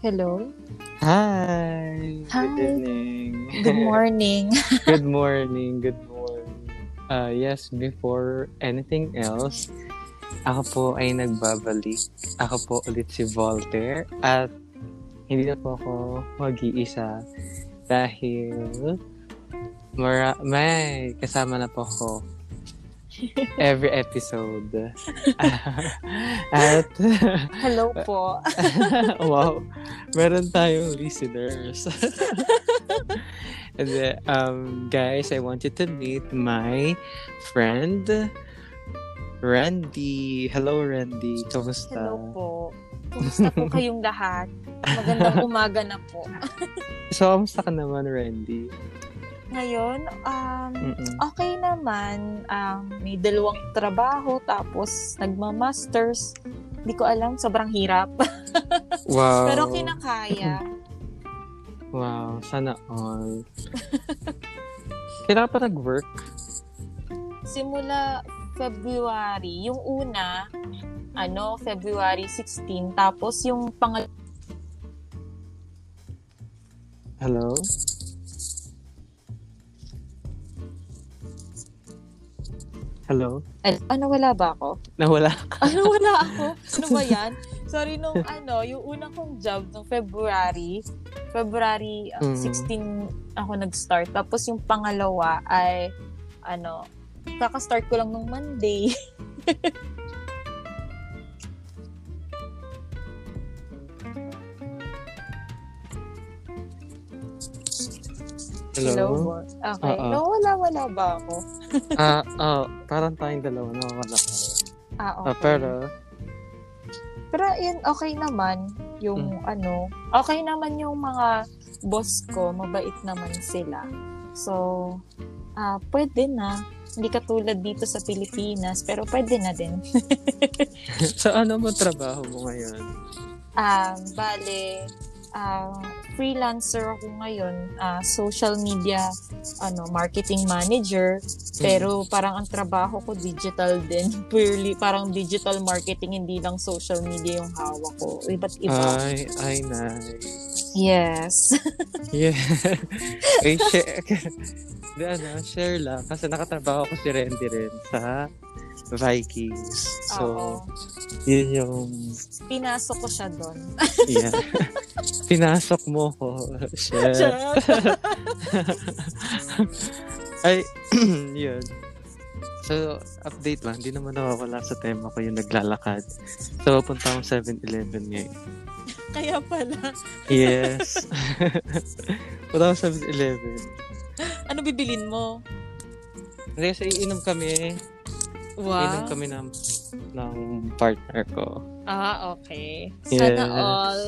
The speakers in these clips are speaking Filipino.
Hello. Hi. Hi. Good evening. Good morning. good morning. Good morning. Uh, yes, before anything else, ako po ay nagbabalik. Ako po ulit si Voltaire at hindi na po ako mag-iisa dahil mara- may kasama na po ako every episode. at Hello po. wow, meron tayong listeners. And then, um, guys, I want you to meet my friend, Randy. Hello, Randy. Kamusta? Hello po. Kumusta po kayong lahat? Magandang umaga na po. So, kamusta ka naman, Randy? Ngayon, um, Mm-mm. okay naman. Um, may dalawang trabaho, tapos nagma-masters. Hindi ko alam, sobrang hirap. Wow. Pero kinakaya. Wow, sana all. Kailangan pa nag-work? Simula February, yung una, ano, February 16, tapos yung pangal Hello? Hello? Ay, ano, wala ba ako? Nawala. Ano, wala ako? Ano ba yan? Sorry, nung ano, yung unang kong job nung February, February uh, Mm. 16 ako nag-start. Tapos yung pangalawa ay, ano, kaka-start ko lang nung Monday. Hello? boss. Okay. Oo. No, wala, wala ba ako? Ah, ah, parang tayong dalawa nawawala ka. Ah, okay. Ah, pero, Pero yun, okay naman. Yung ano, okay naman yung mga boss ko, mabait naman sila. So, ah pwede na. Hindi katulad dito sa Pilipinas, pero pwede na din. so ano mo trabaho mo ngayon? Um, bale, ah, freelancer ako ngayon, ah, social media ano, marketing manager, pero parang ang trabaho ko digital din. Purely parang digital marketing, hindi lang social media yung hawak ko. Iba't iba. Ay, ay, nice. yes. Yeah. ay, share. Di ano, share lang. Kasi nakatrabaho ko si Randy rin sa Vikings. So, Oo. yun yung, Pinasok ko siya doon. yeah. Pinasok mo ko. Shit. Ay, yun. So, update lang. Hindi naman nawawala sa tema ko yung naglalakad. So, punta akong 7-Eleven ngayon. Kaya pala. Yes. punta akong 7-Eleven. Ano bibilin mo? Hindi kasi iinom kami. Wow. kami ng, ng partner ko. Ah, okay. Sana Yes. all.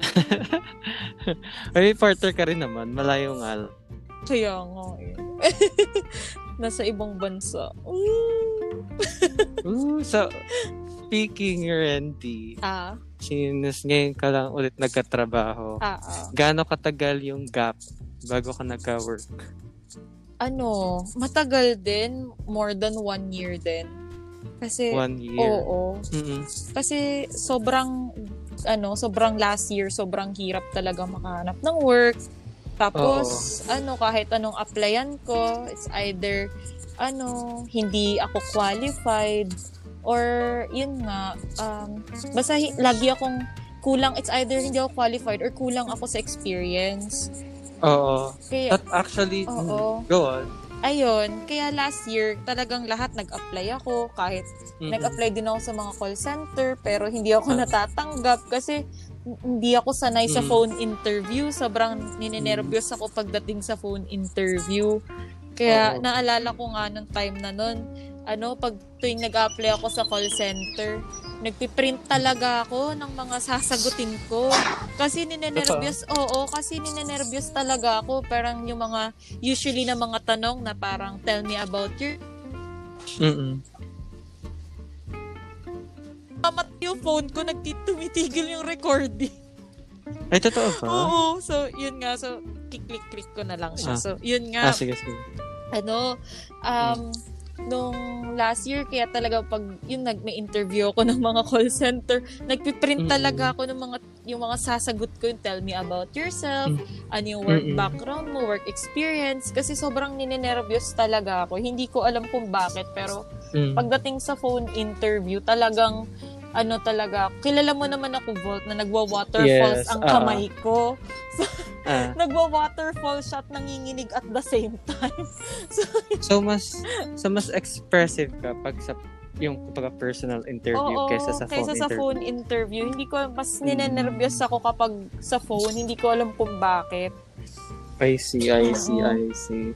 Ay, partner ka rin naman. Malayo nga. Kaya nga eh. Nasa ibang bansa. Ooh, so, speaking, Randy, Ah, since ngayon ka lang ulit nagkatrabaho, ah, ah. gaano katagal yung gap bago ka nagka-work? Ano, matagal din. More than one year din. Kasi, One year? oo. Mm-mm. Kasi sobrang, ano, sobrang last year, sobrang hirap talaga makahanap ng work. Tapos, ano, kahit anong applyan ko, it's either, ano, hindi ako qualified, or, yun nga, um, basta lagi akong kulang, it's either hindi ako qualified, or kulang ako sa experience. Oo. Kaya, That actually, Oo. mm, go on. ayun, kaya last year, talagang lahat nag-apply ako, kahit Mm-mm. Nag-apply din ako sa mga call center pero hindi ako Ah. natatanggap kasi hindi ako sanay sa Mm. phone interview. Sobrang ninenervyos ako pagdating sa phone interview. Kaya Oo. naalala ko nga nung time na nun, ano, pag tuwing nag-apply ako sa call center, nagpiprint talaga ako ng mga sasagutin ko. Kasi ninenervyos, oo, kasi ninenervyos talaga ako. Parang yung mga, usually na mga tanong na parang, tell me about your Mm-mm. Mamat yung phone ko, nagtitumitigil yung recording. Ay, totoo ba? Oo, so yun nga, so kiklik-click ko na lang siya. Ah. So yun Ah, nga, sige, sige. ano, um, nung last year, kaya talaga pag yun nag may interview ako ng mga call center, nagpiprint Mm-mm. talaga ako ng mga yung mga sasagot ko, yung tell me about yourself, ano yung work Mm-mm. background mo, work experience, kasi sobrang ninenervyos talaga ako. Hindi ko alam kung bakit, pero Mm. pagdating sa phone interview, talagang ano talaga, kilala mo naman ako, Volt, na nagwa-waterfalls Yes, ang ah. kamay ko. Ah, Nagwa-waterfall shot, nanginginig at the same time. so mas so mas expressive ka pag sa yung pag personal interview Oo, kaysa sa phone kaysa sa interview. phone interview. Hindi ko, mas Mm. ninenervyos ako kapag sa phone. Hindi ko alam kung bakit. I see, I see, Oo. I see.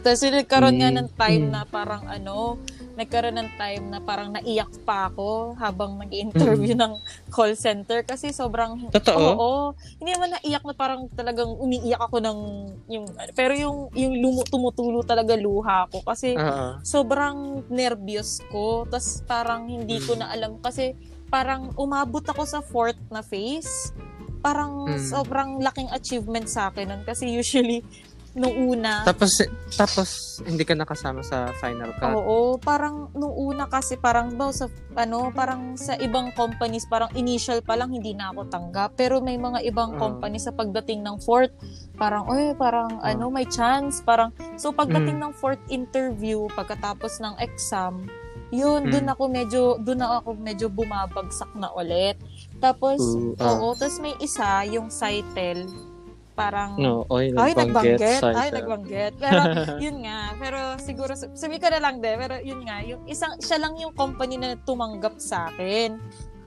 Tapos nagkaroon nga Mm. ng time Mm. na parang ano, nagkaroon ng time na parang naiyak pa ako habang nag interview ng call center kasi sobrang Totoo? Oo, hindi naman naiyak na parang talagang umiiyak ako ng yung pero yung yung lumu, tumutulo talaga luha ko kasi Oo. sobrang nervyos ko. Tapos parang hindi ko Mm. na alam kasi parang umabot ako sa fourth na phase. Parang Mm. sobrang laking achievement sa akin nun. Kasi usually, nung una, Tapos tapos hindi ka nakasama sa final cut. oo, parang nung una kasi parang daw sa, ano, parang sa ibang companies, parang initial pa lang hindi na ako tanggap. Pero may mga ibang Ah. companies sa pagdating ng fourth, parang, oy, parang Ah. ano, may chance. Parang, so pagdating Mm. ng fourth interview, pagkatapos ng exam, yun, Mm. dun ako medyo, dun ako medyo bumabagsak na ulit. Tapos, ah. oo, tapos may isa, yung Cytel, parang, No, oy, ay, nagbanggit. Ay, nagbanggit. Pero, yun nga. Pero, siguro, sabi ko na lang din. Pero, yun nga. Yung isang, siya lang yung company na tumanggap sa akin.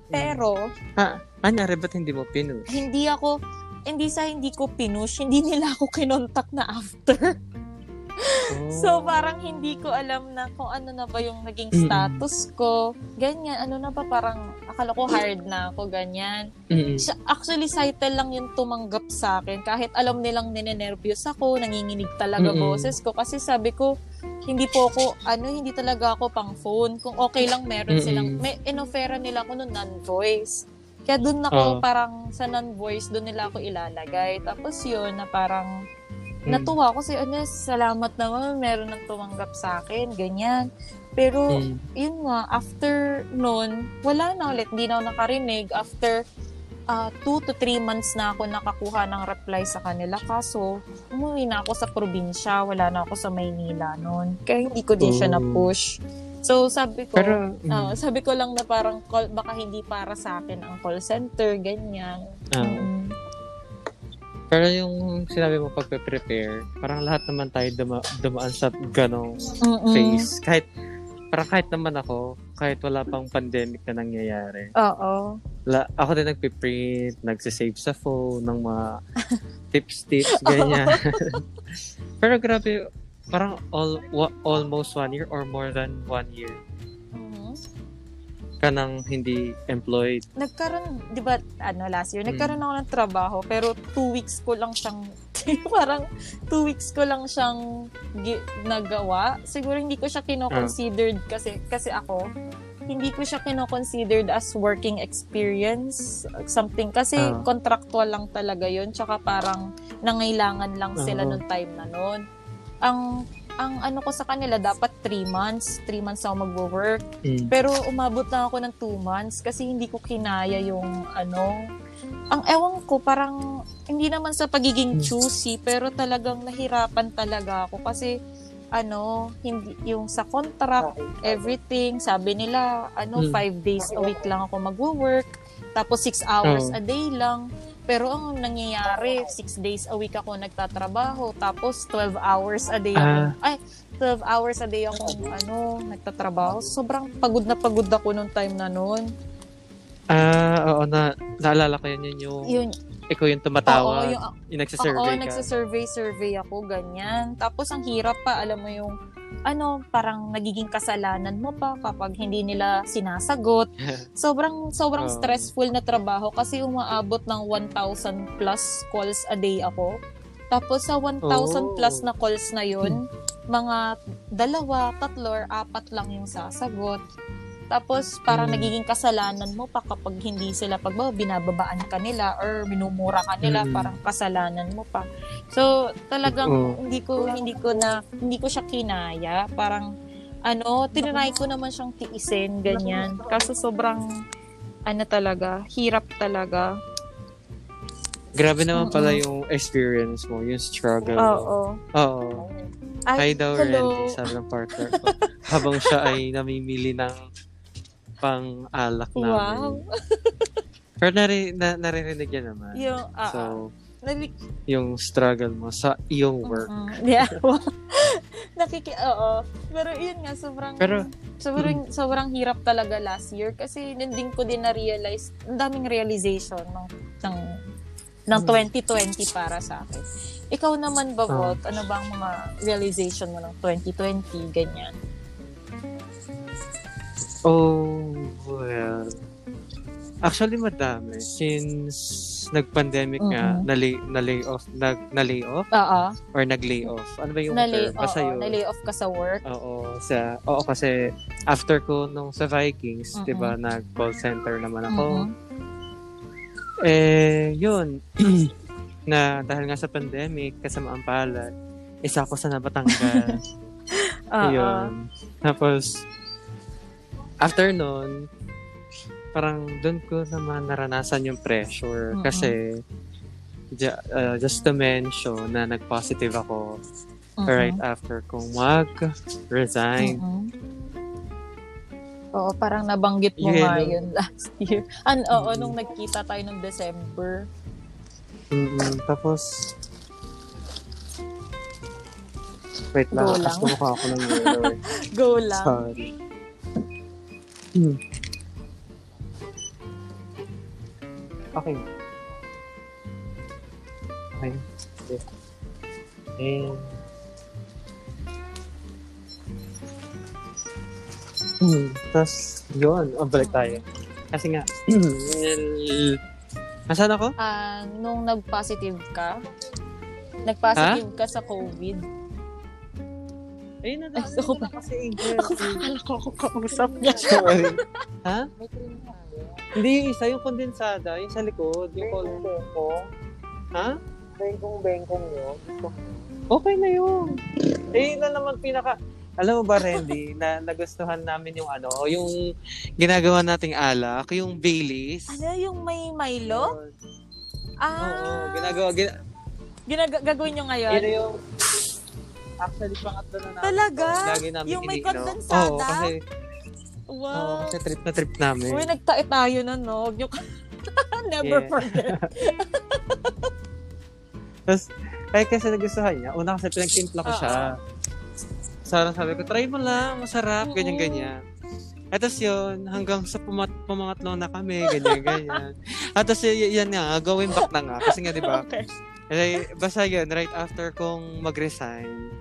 Pero, Ah, anyari, ba't hindi mo pinush? hindi ako, hindi sa hindi ko pinush, hindi nila ako kinontak na after. So, parang hindi ko alam na kung ano na ba yung naging status ko. Ganyan, ano na ba, parang, akala ko hard na ako, ganyan. Actually, Cytel lang yung tumanggap sa akin. Kahit alam nilang ninenervyos ako, nanginginig talaga boses ko. Kasi sabi ko, hindi po ako, ano, hindi talaga ako pang phone. Kung okay lang, meron silang, may inofera nila ako nung non-voice. Kaya doon ako, Oh. parang sa non-voice, doon nila ako ilalagay. Tapos yun, na parang. Natuwa ako si ano, salamat naman, meron nang tumanggap sa akin, ganyan. Pero, Mm. yun nga, after nun, wala na ulit. Hindi na ako nakarinig. After uh, two to three months na ako nakakuha ng reply sa kanila. Kaso, umuwi na ako sa probinsya. Wala na ako sa Maynila nun. Kaya hindi ko din siya Oh. na-push. So, sabi ko, Pero, mm, ah, sabi ko lang na parang call, baka hindi para sa akin ang call center, ganyan. ah. Mm. Pero yung sinabi mo pagpe-prepare, parang lahat naman tayo duma- dumaan sa ganong Mm-mm. phase. Kahit, parang kahit naman ako, kahit wala pang pandemic na nangyayari, Oo. la, ako din nagpiprint, nagsisave sa phone, ng mga tips-tips, ganyan. Pero grabe, parang all, wa- almost one year or more than one year. Ka nang hindi employed. nagkaroon, di ba, ano, last year, Mm. nagkaroon ako ng trabaho, pero two weeks ko lang siyang, parang two weeks ko lang siyang gi- nagawa. Siguro hindi ko siya kino-considered kasi, kasi ako, hindi ko siya kino-considered as working experience, something, kasi Ah. contractual lang talaga yun, tsaka parang nangailangan lang sila Oo. nung time na nun. Ang, ang ano ko sa kanila, dapat three months, three months ako magwo-work, Mm. pero umabot na ako ng two months kasi hindi ko kinaya yung ano. Ang ewan ko, parang hindi naman sa pagiging Hmm. choosy, pero talagang nahirapan talaga ako kasi ano, hindi, yung sa contract, everything, sabi nila, ano, Hmm. five days a week lang ako magwo-work, tapos six hours Oh. a day lang. Pero ang nangyayari, six days a week ako nagtatrabaho, tapos 12 hours a day ako, Ah. ay, 12 hours a day akong ano, nagtatrabaho. Sobrang pagod na pagod ako nung time na noon. Ah, oo na, naalala ko yun, yun yung, Yun, ikaw yung oo, tumatawag, yung, yung oo, nagsisurvey ka. nagsisurvey-survey ako, ganyan. Tapos ang hirap pa, alam mo yung, ano, parang nagiging kasalanan mo pa kapag hindi nila sinasagot. Sobrang, sobrang Oo. stressful na trabaho kasi umaabot ng 1,000 plus calls a day ako. Tapos sa 1,000 Oh. plus na calls na yun, mga dalawa, tatlo, or apat lang yung sasagot. Tapos parang Mm. nagiging kasalanan mo pa kapag hindi sila pag ba, binababaan ka nila or minumura ka nila, Mm. parang kasalanan mo pa. So talagang Oo. hindi ko hindi ko na hindi ko siya kinaya. Parang ano, tinry ko naman siyang tiisin, ganyan. Kaso sobrang, ano talaga, hirap talaga. Grabe naman pala Oo. yung experience mo, yung struggle Oo. mo. Oo. Hi Ay, daw, hello. Randy, sabi ng partner ko. Habang siya ay namimili ng pang-alak namin. Wow. Pero nari, na, naririnig yan naman. Yung, ah, so, ah. Nari- yung struggle mo sa iyong work. Mm-mm. Yeah. Nakiki, oo. Pero yun nga, sobrang, Pero- sobrang, sobrang hirap talaga last year kasi nanding ko din na-realize, ang daming realization ng, ng, ng 2020 para sa akin. Ikaw naman ba, Ah. Volt? Ano bang mga realization mo ng 2020? Ganyan. Oh, well. Actually, madami. Since nag-pandemic nga, Mm-mm. na-lay, na-lay off, nag, na-lay off Oo. or nag-lay off? Ano ba yung Na-lay, term? Basta yun. na-lay off ka sa work. Oo, sa, oo, kasi after ko nung sa Vikings, Mm-mm. di ba, nag-call center naman ako. Mhm. Eh, yun. na dahil nga sa pandemic, kasama ang palad, isa ako sa Nabatangan. Oo. Ayun. Tapos, after nun, parang doon ko naman naranasan yung pressure. Mm-mm. Kasi, uh, just to mention na nag-positive ako Mhm. right after kong mag-resign. Mhm. Oo, parang nabanggit mo Yun, nga no? yun last year. An oo, Mhm. nung nagkita tayo nung December. Mm-mm. Tapos, wait lang, Go kasi lang. kumukha ako ng yellow. Go lang. Sorry. Hmm. Okay. Okay. Okay. And... Hmm. Tapos, yun. Oh, balik tayo. Kasi nga, Nasaan ako? Ah, nung nag-positive ka, nag-positive ka sa COVID. Ayun na, Ay, ako na kasi Angel. Ako, akala ko ako kausap niya. Ha? Hindi yung isa, yung kondensada, yung sa likod, yung col- Bengkong. Ha? Bengkong-bengkong yun. Gusto ko. Okay na yun. Eh, yun na naman pinaka... Alam mo ba, Randy, na nagustuhan namin yung ano, yung ginagawa nating alak, yung Baileys. Ano, yung may Milo? Oo, Ah, ginagawa, gina, ginag- gagawin nyo ngayon? yun yung, actually, pangatlo na namin. Talaga? Lagi namin Yung may kondensada? Oo, kasi, Wow. oo, kasi trip na trip namin. Uy, nagtae tayo na, no? Huwag nyo Never Yeah. forget. Tapos, ay kasi nagustuhan niya. Una kasi pinagtimpla ko siya. Sarang sabi ko, try mo lang, masarap, ganyan-ganyan. At tapos yun, hanggang sa pumat pumangatlo na kami, ganyan-ganyan. At tapos y- yan nga, gawin back na nga. Kasi nga, di ba, Okay. eh, basta yun, right after kong mag-resign,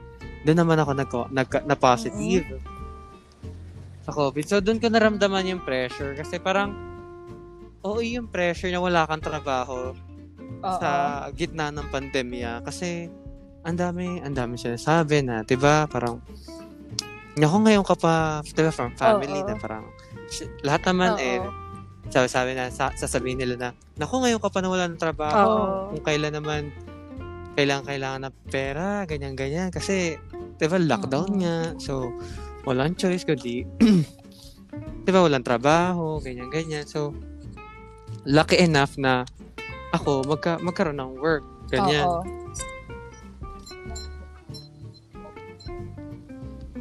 doon naman ako nag, nag, na positive. Sa COVID. So, doon ko naramdaman yung pressure. Kasi parang, oo, yung pressure na wala kang trabaho Oo. sa gitna ng pandemya kasi ang dami, ang dami sinasabi na, 'di ba? Parang Naku, ngayon ka pa, 'di ba, from family Oo. na parang lahat naman Oo. eh sabi, sabi na sa, sasabihin nila na, naku, ngayon ka pa nawala ng trabaho. Oo. Kung kailan naman kailangan kailangan ng pera, ganyan ganyan kasi 'di ba lockdown nga. So walang choice kundi 'di ba walang trabaho, ganyan ganyan. So lucky enough na ako magka, magkaroon ng work. Ganyan. Oo.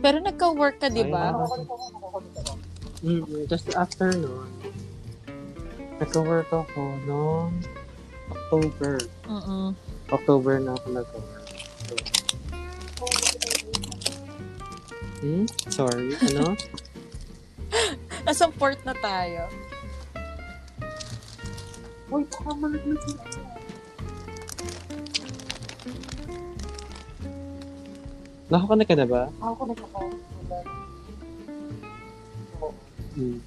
Pero nagka-work ka, di ba? Mm, just after nun, nagka-work ako noong October. Mm-mm. October na ako. So, hmm? Sorry, ano? Nasa port na tayo. Uy, baka malaglag yun. Nakakonect ka na ba? Ako na ako. Hmm.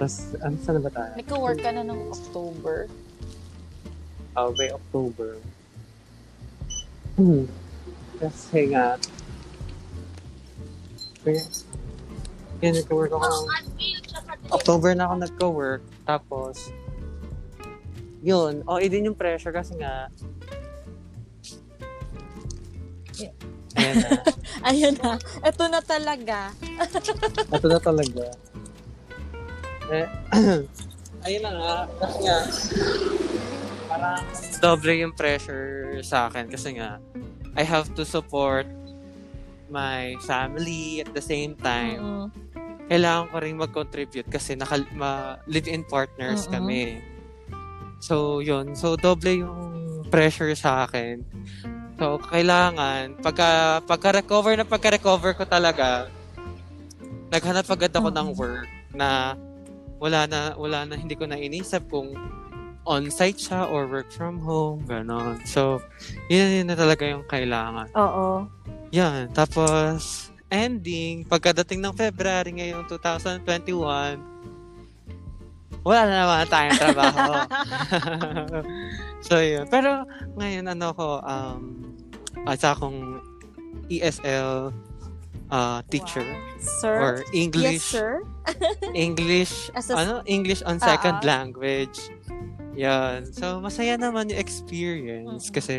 Tapos, ano saan na ba tayo? Nagka-work ka na ng October. Oh, by October. Hmm. Kasi nga, kaya, kaya nagka-work ako ng October na ako nagka-work. Tapos, yun. O, oh, din yung pressure kasi nga, Ayan na. Ayun na. Ito na talaga. Ito na talaga. Eh, ayun na nga. Kasi nga, parang doble yung pressure sa akin kasi nga, I have to support my family at the same time. Mm-mm. Kailangan ko rin mag-contribute kasi naka, ma, live-in partners Mm-mm. kami. So, yun. So, doble yung pressure sa akin. So, kailangan, pagka, pagka-recover na pagka-recover ko talaga, naghanap agad ako ng Mm-mm. work na wala na, wala na, hindi ko na inisip kung on-site siya or work from home, ganon. So, yun, yun na talaga yung kailangan. Oo. Yan. Tapos, ending, pagkadating ng February ngayong 2021, wala na naman tayong trabaho. so, yun. Pero, ngayon, ano ko, um, asa akong ESL uh, teacher Sir? or yes, English sir. English As a- ano English on second ah. language. Yan. So masaya naman yung experience Mm-mm. kasi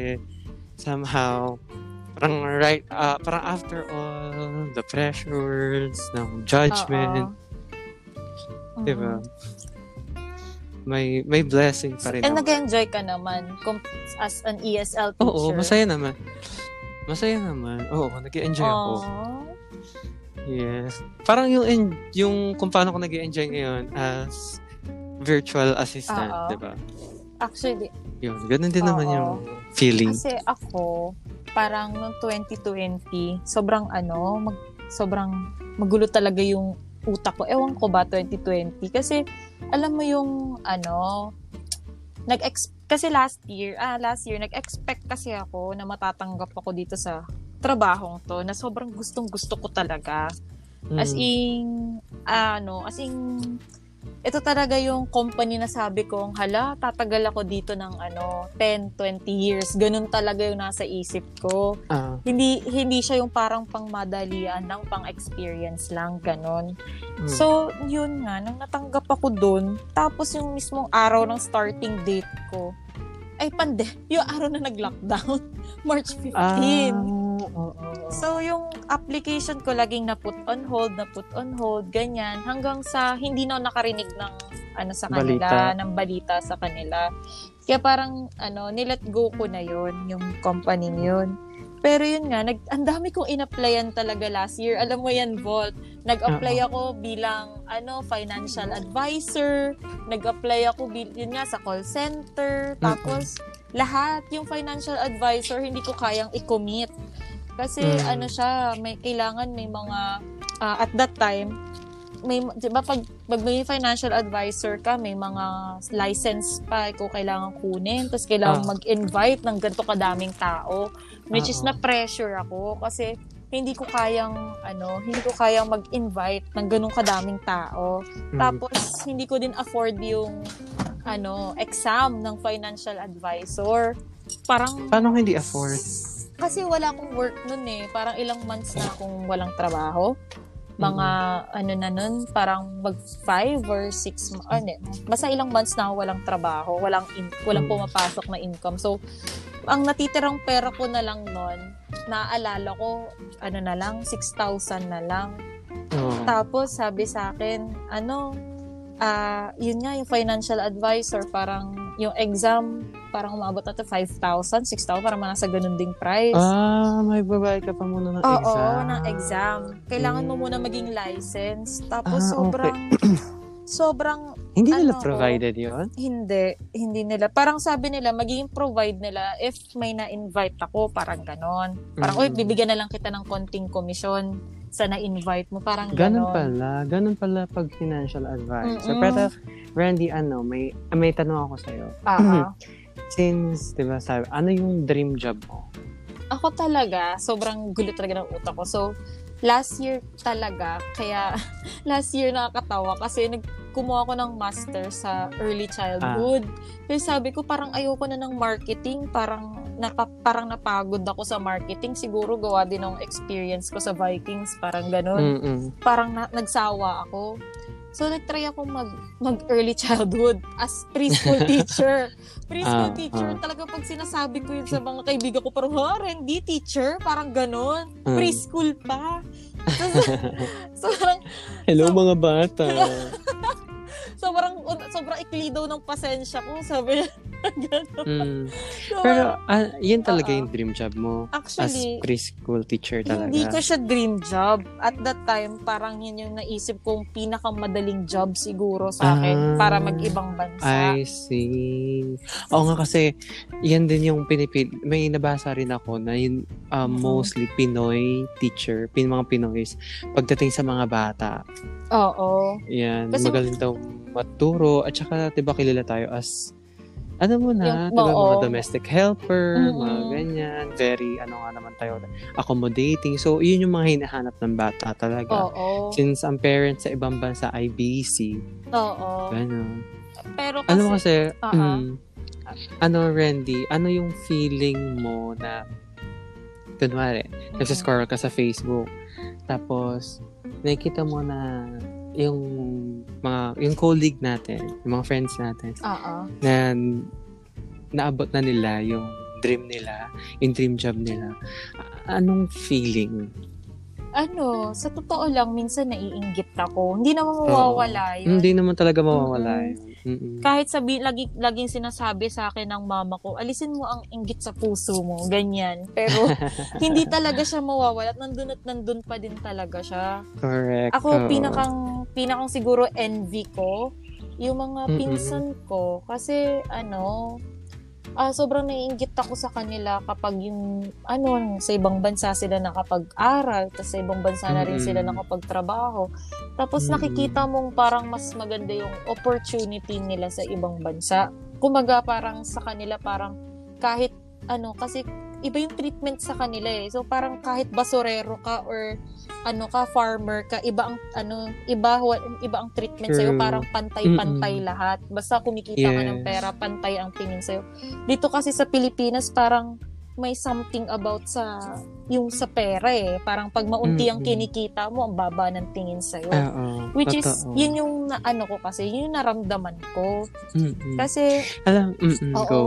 somehow parang right ah, parang after all the pressures ng judgment, Oo. 'di ba? Mm. May may blessing pa rin. And naman. nag-enjoy ka naman kung, as an ESL teacher. Oo, masaya naman. Masaya naman. Oo, nag-enjoy ako. Yes. Parang yung en- yung kung paano ko nag-enjoy ngayon as virtual assistant. 'di ba? Actually, Yun, ganun din naman Oo. yung feeling. kasi ako, parang noong 2020, sobrang ano, mag, sobrang magulo talaga yung utak ko. Ewan ko ba 2020? Kasi, alam mo yung, ano, nag kasi last year, ah, last year, nag-expect kasi ako na matatanggap ako dito sa trabahong to na sobrang gustong gusto ko talaga. As Mm. in, ano, as in, ito talaga yung company na sabi kong, hala, tatagal ako dito ng ano, 10, 20 years. Ganun talaga yung nasa isip ko. Ah, Hindi hindi siya yung parang pangmadalian lang, pang-experience lang, ganun. mm. So, yun nga, nang natanggap ako dun, tapos yung mismong araw ng starting date ko, ay pande, yung araw na nag-lockdown, March 15. Ah, oo, oo. So, yung application ko laging na put on hold, na put on hold, ganyan, hanggang sa hindi na nakarinig ng ano sa kanila, Balita. ng balita sa kanila. Kaya parang ano, nilet go ko na yon yung company yun. Pero yun nga, nag, ang dami kong in-applyan talaga last year. Alam mo yan, Volt. Nag-apply ako bilang ano, financial advisor. Nag-apply ako bil- yun nga, sa call center. Tapos, lahat yung financial advisor, hindi ko kayang i-commit. Kasi Mm. ano siya, may kailangan may mga ah, at that time may 'di ba pag, pag may financial advisor ka, may mga license pa ikaw kailangan kunin, tapos kailangan Ah. mag-invite ng ganito kadaming tao, which is Oo. na pressure ako kasi hindi ko kayang ano, hindi ko kayang mag-invite ng ganung kadaming tao. Mm. Tapos hindi ko din afford yung ano, exam ng financial advisor. Parang Paano hindi afford? kasi wala akong work nun eh. Parang ilang months na akong walang trabaho. Mga ano na nun, parang mag five or six, mo- ano, basta ilang months na walang trabaho, walang, in, walang Mm. pumapasok na income. So, ang natitirang pera ko na lang nun, naaalala ko, ano na lang, 6,000 na lang. Oo. Tapos sabi sa akin, ano, ah yun nga, yung financial advisor, parang yung exam, parang umabot na to 5,000, 6,000, parang nasa ganun ding price. Ah, may babae ka pa muna ng Oo, exam. ng exam. Kailangan mo muna maging license. Tapos Ah, okay. sobrang, sobrang, Hindi nila ano, provided yon hindi, hindi nila. Parang sabi nila, magiging provide nila if may na-invite ako, parang ganon. Parang, Mm. uy, bibigyan na lang kita ng konting komisyon sa na-invite mo. Parang Ganun ganon. pala. Ganun pala pag financial advisor. Mm-mm. Pero, Randy, ano, may, may tanong ako sa'yo. Ah. Since, di ba, sabi, ano yung dream job mo? Ako talaga, sobrang gulo talaga ng utak ko. So, last year talaga, kaya last year nakakatawa kasi nagkumuha ako ng master sa early childhood. Pero sabi ko, parang ayoko na ng marketing. Parang, napa, parang napagod ako sa marketing. Siguro gawa din ng experience ko sa Vikings. Parang ganun. Mm-mm. Parang na, nagsawa ako. So, nag-try ako mag, mag-early childhood as preschool teacher. preschool Ah, teacher, ah. talaga pag sinasabi ko yun sa mga kaibigan ko, parang, ha, hindi teacher? Parang ganon. Mm. Preschool pa. so, parang, Hello mga bata. sobrang, sobrang ikli daw ng pasensya ko. Sabi niya. Mm. So, Pero ah, yun talaga Oo. yung dream job mo as actually, preschool teacher talaga. Hindi ko siya dream job. At that time, parang yun yung naisip kong pinakamadaling job siguro sa Ah. akin para mag-ibang bansa. I see. Oo nga kasi, yan din yung pinipil... May nabasa rin ako na yun Oo. mostly Pinoy teacher, pin mga Pinoys, pagdating sa mga bata. Oo. Yan, Kasi- magaling daw maturo. At saka, di ba kilala tayo as ano mo na, Yung- di ba, mga domestic helper, Mm-mm. mga ganyan. Very, ano nga naman tayo, accommodating. So, yun yung mga hinahanap ng bata talaga. Oo. Since ang parents sa ibang bansa ay busy, Oo. gano'n. Pero kasi, mo kasi, Oo. mm, ano, Randy, ano yung feeling mo na, kunwari, Mm-mm. nagsascroll ka sa Facebook, tapos, nakikita mo na yung mga, yung colleague natin, yung mga friends natin, Oo. na naabot na nila yung dream nila, yung dream job nila. A- Anong feeling? Ano, sa totoo lang, minsan naiinggit ako. Hindi naman mawawala yun. Hindi naman talaga mawawala yun. Mm-mm. Kahit sabi, lagi, laging sinasabi sa akin ng mama ko, alisin mo ang inggit sa puso mo, ganyan. Pero, hindi talaga siya mawawala. At nandun at nandun pa din talaga siya. Correct. Ako, oo. pinakang, pinakang siguro envy ko, yung mga Mm-mm. pinsan ko. Kasi, ano, ah sobrang naiinggit ako sa kanila kapag yung, ano, sa ibang bansa sila nakapag-aral, tapos sa ibang bansa na rin Mm-mm. sila nakapagtrabaho. Tapos Mm-mm. nakikita mong parang mas maganda yung opportunity nila sa ibang bansa. Kumaga parang sa kanila parang kahit ano, kasi iba yung treatment sa kanila eh. So parang kahit basurero ka or ano ka farmer ka, iba ang ano, iba iba ang treatment sa parang pantay-pantay lahat. Basta kumikita ka ng Yes. pera, pantay ang tingin sa Dito kasi sa Pilipinas parang may something about sa yung sa pera eh. Parang pag maunti ang kinikita mo, ang baba ng tingin sa'yo. Oo. Which is, totoo. yun yung na, ano ko kasi, yun yung naramdaman ko. Mm-mm. Kasi, Alam, Oo. go.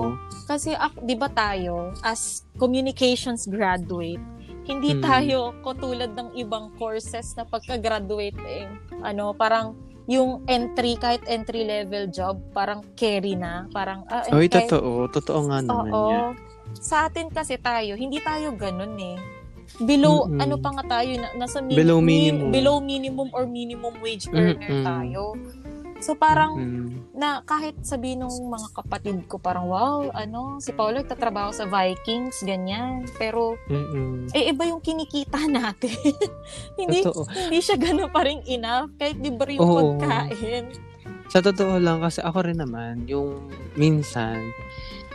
kasi ak, di ba tayo, as communications graduate, hindi Mm. tayo katulad ng ibang courses na pagka-graduate eh, ano, parang yung entry, kahit entry level job, parang carry na. Parang, ah, Oy, kahit- totoo. Totoo nga naman Oo. yan. Sa atin kasi tayo, hindi tayo ganun eh. Below, Mm-mm. ano pa nga tayo, na, nasa min- Below min- minimum. below minimum or minimum wage earner Mm-mm. tayo. So parang, Mm. na kahit sabihin ng mga kapatid ko, parang wow, ano, si Paolo nagtatrabaho sa Vikings, ganyan. Pero, Mm-mm. eh, iba yung kinikita natin. hindi, Totoo. hindi siya ganun pa rin enough. Kahit libre yung Oo. pagkain. Sa totoo lang, kasi ako rin naman, yung minsan,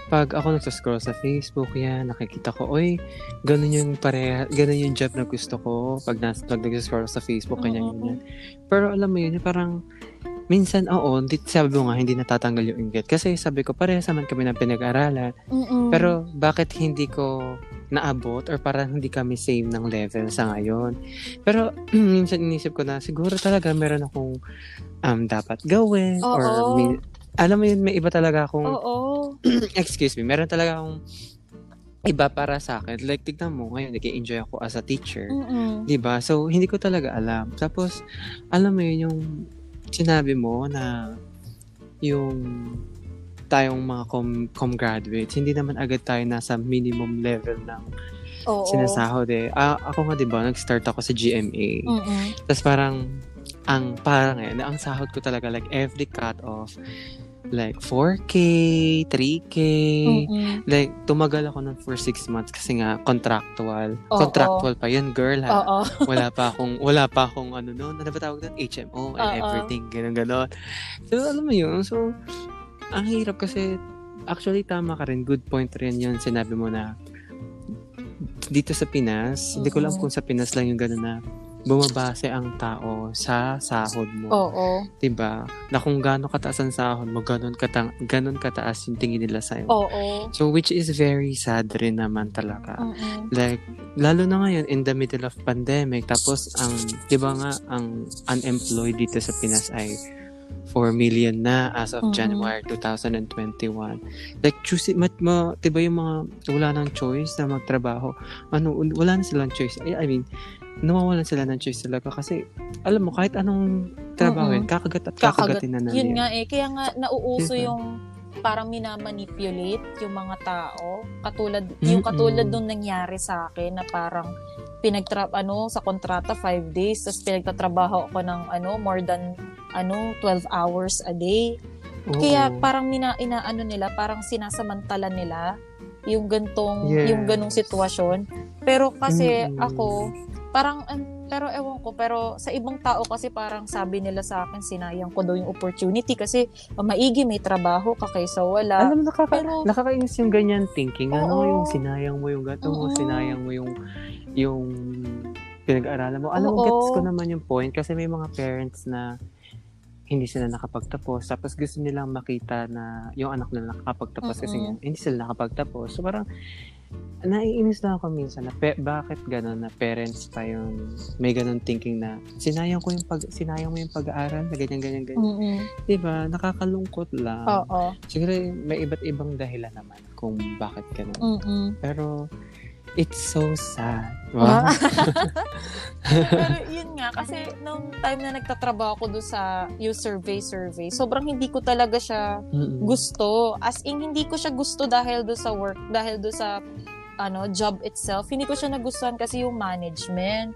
pag ako nagsascroll sa Facebook, yan, nakikita ko, oy, ganun yung pareha, ganun yung job na gusto ko pag, nas, pag nagsascroll sa Facebook, kanya ganyan. Pero alam mo yun, parang, minsan, oo, di, sabi mo nga, hindi natatanggal yung inggit. Kasi sabi ko, parehas naman kami ng pinag-aralan. Mm-mm. Pero, bakit hindi ko naabot or parang hindi kami same ng level sa ngayon. Pero, minsan inisip ko na, siguro talaga meron akong um, dapat gawin Oo. or may, alam mo yun, may iba talaga akong, Oo. excuse me, meron talaga akong iba para sa akin. Like, tignan mo, ngayon, nag-enjoy ako as a teacher. Mm-mm. 'Di ba? So, hindi ko talaga alam. Tapos, alam mo yun, yung sinabi mo na yung tayong mga com, com graduates, hindi naman agad tayo nasa minimum level ng Oo. sinasahod eh. Ah, ako nga 'di ba, nag-start ako sa GMA. Mm-mm. Tapos parang ang parang eh, ang sahod ko talaga like every cut off like 4k, 3k. Mm-mm. Like tumagal ako nun for 6 months kasi nga contractual. Oo. Contractual pa 'yun, girl ha Oo. wala pa akong wala pa akong ano noon ano ba tawag doon HMO and Oo. everything ganun ganon so alam mo yun so ang hirap kasi actually tama ka rin good point rin yun sinabi mo na dito sa Pinas hindi ko Oo. kung sa Pinas lang yung gano'n na bumabase ang tao sa sahod mo. Oo. 'Di ba? Na kung gaano kataas ang sahod mo, ganun, kata- ganun kataas yung tingin nila sa'yo. Oo. So, which is very sad rin naman talaga. Mm-mm. Like, lalo na ngayon, in the middle of pandemic, tapos ang, di ba nga, ang unemployed dito sa Pinas ay 4 million na as of Mhm. January 2021. Like, choose, mat, ma, di ba yung mga, wala nang choice na magtrabaho, ano, wala na silang choice. I, I mean, nawawalan sila ng choice talaga kasi, alam mo, kahit anong trabaho yun, kakagat at Kakagat. kakagatin na nila. Yun nga eh. Kaya nga nauuso Diba? yung parang minamanipulate yung mga tao. Katulad, yung Mm-mm. katulad nung nangyari sa akin na parang pinagtra ano sa kontrata 5 days tapos pinagtatrabaho ako ng ano more than ano 12 hours a day Oo. kaya parang mina, inaano nila parang sinasamantala nila yung gantong Yes. yung ganong sitwasyon pero kasi Mm-mm. ako parang an- pero ewan ko pero sa ibang tao kasi parang sabi nila sa akin sinayang ko daw yung opportunity kasi maigi may trabaho ka kaysa wala Alam mo, nakaka, Pero- nakakainis yung ganyan thinking. Ano, Oo. yung sinayang mo yung gato mo, sinayang mo yung, yung pinag-aaralan mo. Alam mo, Oo. gets ko naman yung point kasi may mga parents na hindi sila nakapagtapos. Tapos gusto nilang makita na yung anak nila nakapagtapos kasi Mm-mm. nga, hindi sila nakapagtapos. So parang, naiinis lang ako minsan na pe- bakit gano'n na parents pa yung may gano'n thinking na sinayang ko yung pag sinayang mo yung pag-aaral na ganyan ganyan ganyan. Mm-mm. 'Di ba? Nakakalungkot lang. oo Siguro may iba't ibang dahilan naman kung bakit ganun. Mm-mm. Pero, it's so sad. Ah. Wow. Pero yun nga, kasi nung time na nagtatrabaho ako doon sa yung survey-survey, sobrang hindi ko talaga siya Mm-mm. gusto. As in, hindi ko siya gusto dahil doon sa work, dahil doon sa ano, job itself. Hindi ko siya nagustuhan kasi yung management.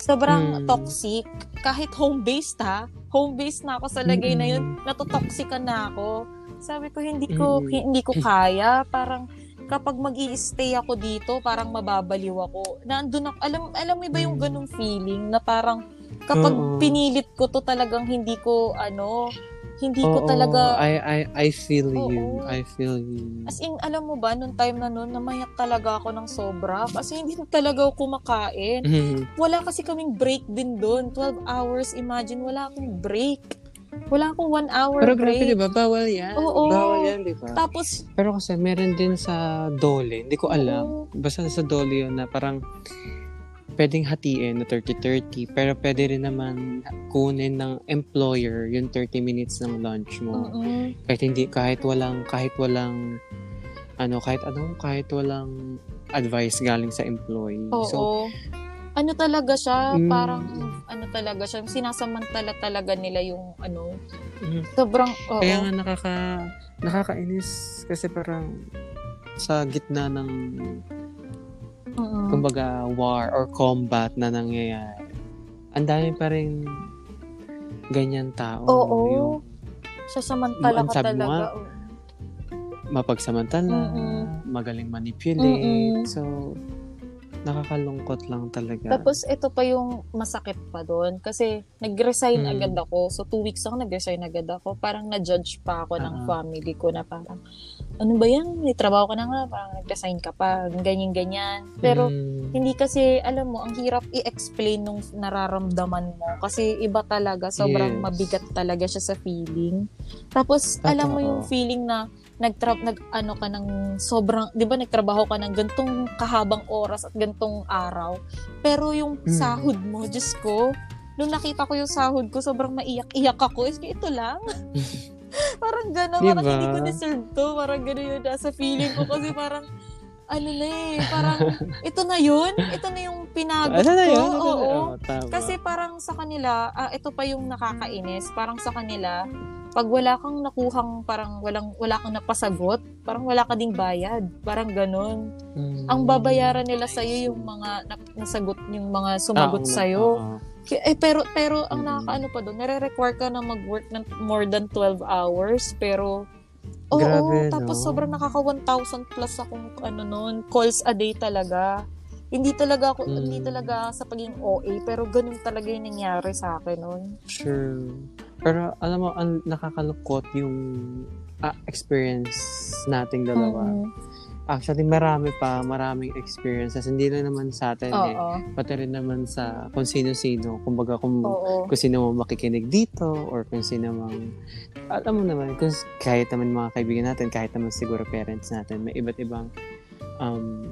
Sobrang Hmm. toxic. Kahit home-based ha, home-based na ako sa lagay na yun, natotoxican na ako. Sabi ko, hindi ko, Mm-mm. hindi ko kaya. Parang, kapag mag stay ako dito, parang mababaliw ako. Nandun ako, alam, alam mo ba yung Mm. ganung feeling na parang kapag Oo. pinilit ko to talagang hindi ko, ano, hindi ko Oo, talaga, I, I, I feel you. Oo. I feel you. as in, alam mo ba, nung time na nun, namayak talaga ako ng sobra. Kasi hindi na talaga ako kumakain. Mhm. Wala kasi kaming break din doon. 12 hours, imagine, wala akong break. Wala akong one hour Pero grabe, break. di ba? Bawal yan. Oo. Bawal yan, di ba? Tapos, Pero kasi meron din sa Dole. Hindi ko alam. oo, Basta sa Dole yun na parang pwedeng hatiin na 30-30. Pero pwede rin naman kunin ng employer yung 30 minutes ng lunch mo. mm-mm. kahit hindi kahit walang kahit walang ano kahit ano kahit walang advice galing sa employee Oo. so ano talaga siya, Mm. parang ano talaga siya, sinasamantala talaga nila yung ano, mm, sobrang, oo. kaya nga nakaka nakakainis kasi parang sa gitna ng Mm-mm. kumbaga war or combat na nangyayari ang dami pa rin ganyan tao Oo. yung Sasamantala ka mo talaga. oo. mapagsamantala Mm-mm. magaling manipulate Mm-mm. so nakakalungkot lang talaga Tapos ito pa yung masakit pa doon kasi nag-resign Mm. agad ako. So two weeks lang nag-resign agad ako. Parang na-judge pa ako ng Ah. family ko na parang ano ba yan? May trabaho ka na nga, parang nag-resign ka pa, ganyan-ganyan. Pero Mm. hindi kasi, alam mo, ang hirap i-explain nung nararamdaman mo. Kasi iba talaga, sobrang Yes. mabigat talaga siya sa feeling. Tapos, alam mo Totoo. yung feeling na nagtra nag ano ka ng sobrang 'di ba nagtrabaho ka ng gantong kahabang oras at gantong araw? Pero yung Mm. sahod mo Diyos ko nung nakita ko yung sahod ko sobrang maiyak-iyak ako. Is ito lang? Parang gano'n parang Diba? hindi ko deserve to. Parang gano'n yung nasa feeling ko kasi parang ano na eh parang ito na yun? Ito na yung pinagod Ano na ko? yun? Ano na- oo. Oo, tama. kasi parang sa kanila, ah, ito pa yung nakakainis, parang sa kanila, pag wala kang nakuhang, parang walang, wala kang napasagot, parang wala ka ding bayad. Parang ganun. Mm. Ang babayaran nila sa'yo yung mga na- nasagot, yung mga sumagot Ah, oo. Ki- Eh, pero, pero ang Mm. nakakaano pa doon, nare-require ka na mag-work ng more than 12 hours, pero Oo, Grabe, tapos no? sobrang nakaka 1,000 plus akong ano noon, calls a day talaga. Hindi talaga ako, Mm. hindi talaga sa pagiging OA, pero ganun talaga yung nangyari sa akin noon. Sure. Pero alam mo, ang nakakalungkot yung ah, experience nating dalawa. Mm. Actually, marami pa, maraming experiences. Hindi lang naman sa atin eh. Oo. Pati rin naman sa kung sino-sino. Kumbaga, kung, Oo. kung sino mo makikinig dito or kung sino mang, alam mo naman, kung kahit naman mga kaibigan natin, kahit naman siguro parents natin, may iba't ibang um,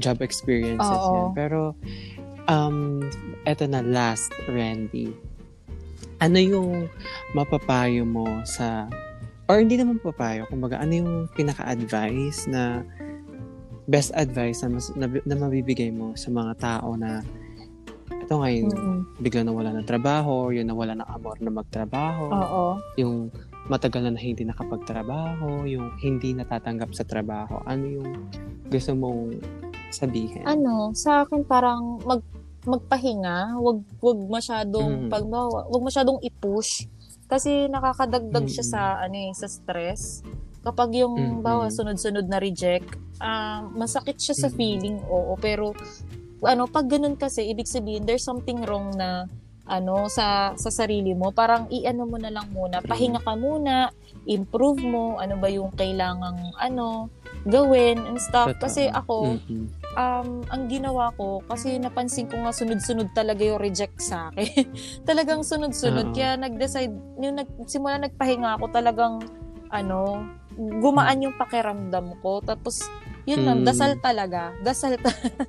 job experiences Oo. yan. Pero, um, eto na, last, Randy. Ano yung mapapayo mo sa, or hindi naman papayo, kumbaga, ano yung pinaka-advice na best advice na, mas, na, na mabibigay mo sa mga tao na ito ngayon, Mm-mm. bigla nawala ng trabaho, or yun nawala ng amor na magtrabaho, Oo. yung matagal na, na hindi nakapagtrabaho, yung hindi natatanggap sa trabaho. Ano yung gusto mong sabihin? Ano, sa akin parang mag magpahinga, wag wag masyadong Mm. pagbawa, wag masyadong i-push kasi nakakadagdag siya Mm. sa ano eh, sa stress. Kapag yung Mm-mm. bawa sunod-sunod na reject, ah, masakit siya sa Mm. feeling, oo, pero ano, pag ganun kasi ibig sabihin there's something wrong na ano sa sa sarili mo, parang i-ano mo na lang muna, pahinga ka muna, improve mo, ano ba yung kailangang ano gawin and stuff. Kasi ako, Mm-mm. Um, ang ginawa ko, kasi napansin ko nga sunod-sunod talaga yung reject sa akin. talagang sunod-sunod. Oo. Kaya nag-decide, yung nag, simula nagpahinga ako, talagang, ano, gumaan yung pakiramdam ko. Tapos, yun lang, Mm. dasal talaga. Dasal talaga.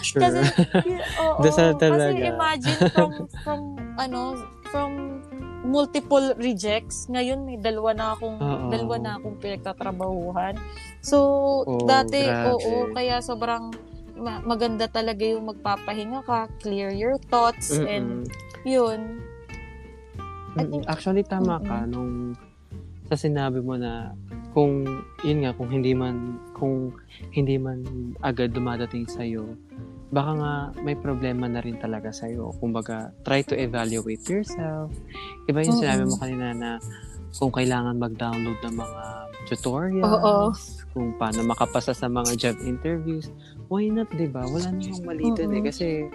Sure. kasi, oo, Dasal Kasi talaga. imagine from, from, ano, from multiple rejects. Ngayon, may dalawa na akong, Oo. dalawa na akong pinagtatrabahuhan. So, Oh, dati, grabe. oo, kaya sobrang ma- maganda talaga yung magpapahinga ka, clear your thoughts, and Mm-mm. yun. I Mm-mm. think- Actually, tama ka nung sa sinabi mo na kung yun nga kung hindi man kung hindi man agad dumadating sa baka nga may problema na rin talaga sa iyo. Kumbaga, try to evaluate yourself. Iba yung sinabi mo Mm-mm. kanina na kung kailangan mag-download ng mga tutorials, Oo. kung paano makapasa sa mga job interviews, why not, 'di ba? Wala namang mali dun eh kasi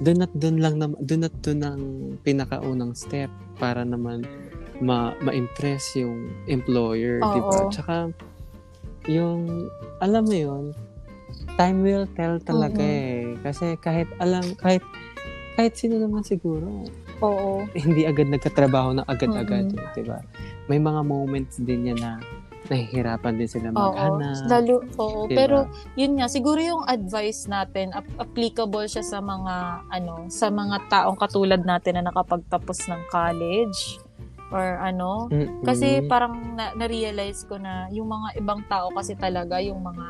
doon at doon lang nam doon at doon ang pinakaunang step para naman ma ma-impress yung employer, 'di ba? Tsaka yung alam mo yun, time will tell talaga Mhm. eh. Kasi kahit alam kahit kahit sino naman siguro, Oo. hindi agad nagkatrabaho ng agad-agad, 'di ba? May mga moments din yan na nahihirapan din sila Oo. maghanap. Lalo, oo. Diba? Pero, yun nga, siguro yung advice natin, ap- applicable siya sa mga, ano, sa mga taong katulad natin na nakapagtapos ng college or ano. Mm-mm. Kasi parang na- na-realize ko na yung mga ibang tao kasi talaga, yung mga,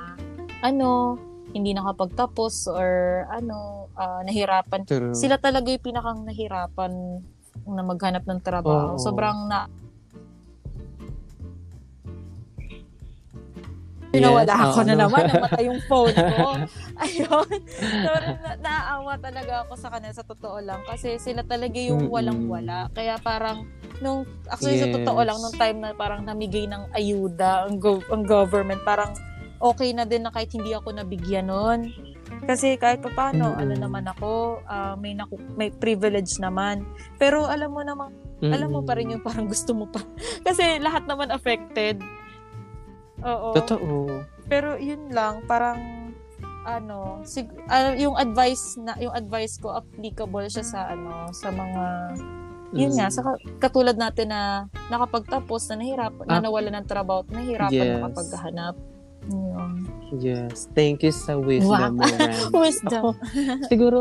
ano, hindi nakapagtapos or ano, ah, nahirapan. True. Sila talaga yung pinakang nahirapan na maghanap ng trabaho. Oo. Sobrang na, Yes, Pinawala ako oo, na no. naman. Namatay yung phone ko. Ayun. So, na- naaawa talaga ako sa kanila sa totoo lang. Kasi sila talaga yung walang-wala. Kaya parang, nung, actually sa Yes. totoo lang, nung time na parang namigay ng ayuda ang, gov- ang government, parang okay na din na kahit hindi ako nabigyan nun. Kasi kahit pa paano, Mm-mm. ano naman ako, ah, may, naku- may privilege naman. Pero alam mo naman, alam mo pa rin yung parang gusto mo pa. Kasi lahat naman affected. Oo. Totoo. Pero yun lang, parang ano, sig- ah, yung advice na yung advice ko applicable siya sa ano, sa mga yun Mm. nga, sa ka- katulad natin na nakapagtapos na nahirapan, na Ah. nawala ng trabaho, nahirapan Yes. makapaghanap. Yun. Yes. Thank you sa wisdom mo, Ram. Wisdom. Ako, siguro,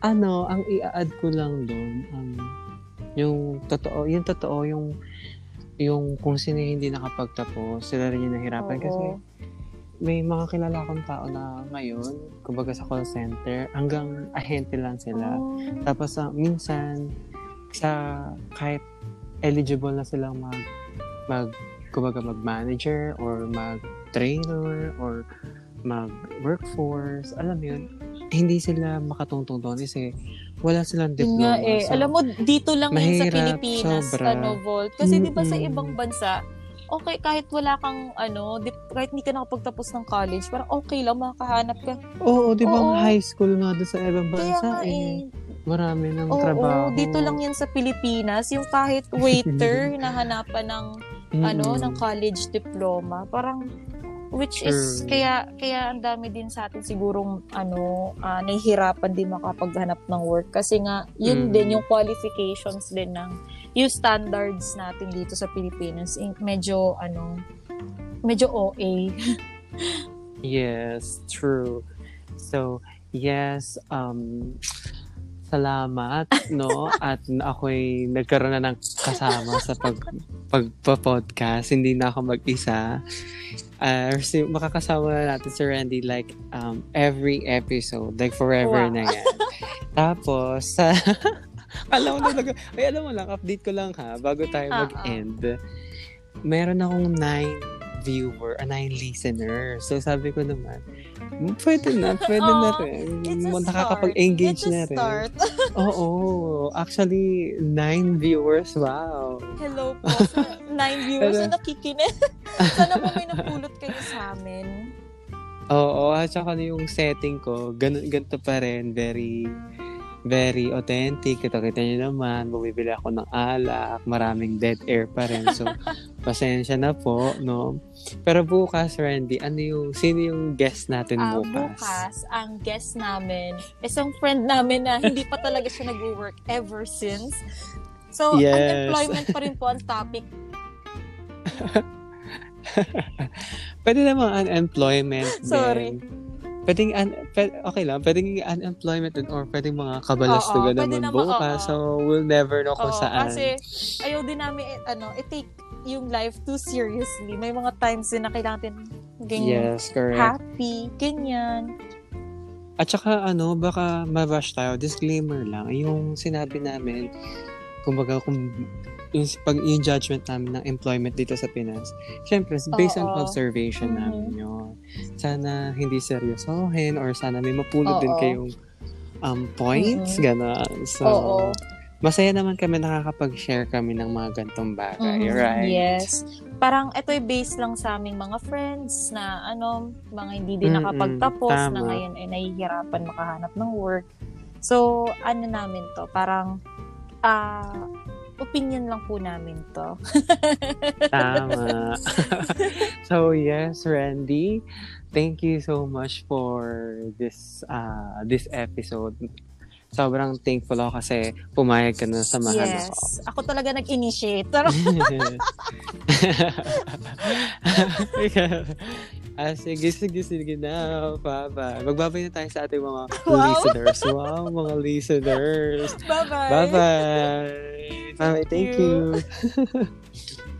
ano, ang i-add ko lang doon, um, yung totoo, yung totoo, yung yung kung sino hindi nakapagtapos, sila rin yung nahirapan. Oo. Kasi may mga kilala akong tao na ngayon, kumbaga sa call center, hanggang ahente lang sila. Oh. Tapos ah, minsan sa kahit eligible na silang mag mag kumbaga mag-manager or mag-trainer or mag-workforce, alam mo yun, hindi sila makatungtong doon kasi wala silang Yun diploma. nga eh. So, Alam mo, dito lang yan sa mahirap, Pilipinas, sobra. ano, Volt. Kasi di ba sa ibang bansa, okay, kahit wala kang, ano, di, kahit hindi ka nakapagtapos ng college, parang okay lang, makahanap ka. Oo, di ba Oo. ang high school nga doon sa ibang Kaya bansa nga eh. eh. Marami ng Oo, trabaho. dito lang yan sa Pilipinas. Yung kahit waiter, nahanapan ng, ano, Mm-mm. ng college diploma. Parang, Which is, True. kaya, kaya ang dami din sa atin sigurong, ano, ah, nahihirapan din makapaghanap ng work. Kasi nga, Mm. yun din, yung qualifications din ng, yung standards natin dito sa Pilipinas, medyo, ano, medyo OA. Yes, true. So, yes, um, salamat, no? At ako'y nagkaroon na ng kasama sa pag, pagpa-podcast. Hindi na ako mag-isa. Uh, si, makakasama na natin si Randy like um, every episode. Like forever Wow. na yan. Tapos, sa... alam mo talaga, ay alam mo lang, update ko lang ha, bago tayo Ah, ah. mag-end. Meron akong nine viewer, a nine listener. So sabi ko naman, "Hmm, pwede na, pwede na Aw, rin. It's a start. Nakakapag-engage It's a na rin. start. Oo, actually, nine viewers, wow. Hello po sa nine viewers Hello. na nakikinig. Sana po may napulot kayo sa amin. Oo, at saka yung setting ko, ganun, ganito pa rin, very, very authentic. Kita kita niyo naman, bumibili ako ng alak, maraming dead air pa rin. So, pasensya na po, no? Pero bukas, Randy, ano yung, sino yung guest natin Ah, bukas? bukas, ang guest namin, isang friend namin na hindi pa talaga siya nag-work ever since. So, Yes. unemployment pa rin po ang topic. Pwede naman unemployment Sorry. din. Pwedeng, un, pwede, okay lang, pwedeng unemployment din or pwedeng mga kabalastugan Oo, naman naman, bukas. oo. So, we'll never know kung Oo, saan. kasi ayaw din namin, eh, ano, i-take yung life too seriously. May mga times din na kailangan din maging yes, correct. happy, ganyan. At saka ano, baka ma-rush tayo. Disclaimer lang, yung sinabi namin, kumbaga kung yung, pag, yung judgment namin ng employment dito sa Pinas, syempre, based on Oo. observation Mhm. namin yun. Sana hindi seryosohin or sana may mapulot din Oo. kayong um, points, Mhm. gano'n. So, Oo. masaya naman kami nakakapag-share kami ng mga gantong bagay, Mhm, right? Yes. Parang ito'y based lang sa aming mga friends na ano, mga hindi din Mm-mm, nakapagtapos na ngayon ay nahihirapan makahanap ng work. So, ano namin to, parang ah opinion lang po namin to. Tama. so yes, Randy, thank you so much for this uh this episode. Sobrang thankful ako kasi pumayag ka na samahan ako. yes. Ako talaga nag-initiate. Ah, sige, sige, sige na. Bye-bye. Magbabay na tayo sa ating mga Wow. listeners. Wow, mga listeners. bye-bye. Bye-bye. Bye-bye. Thank Thank you. you.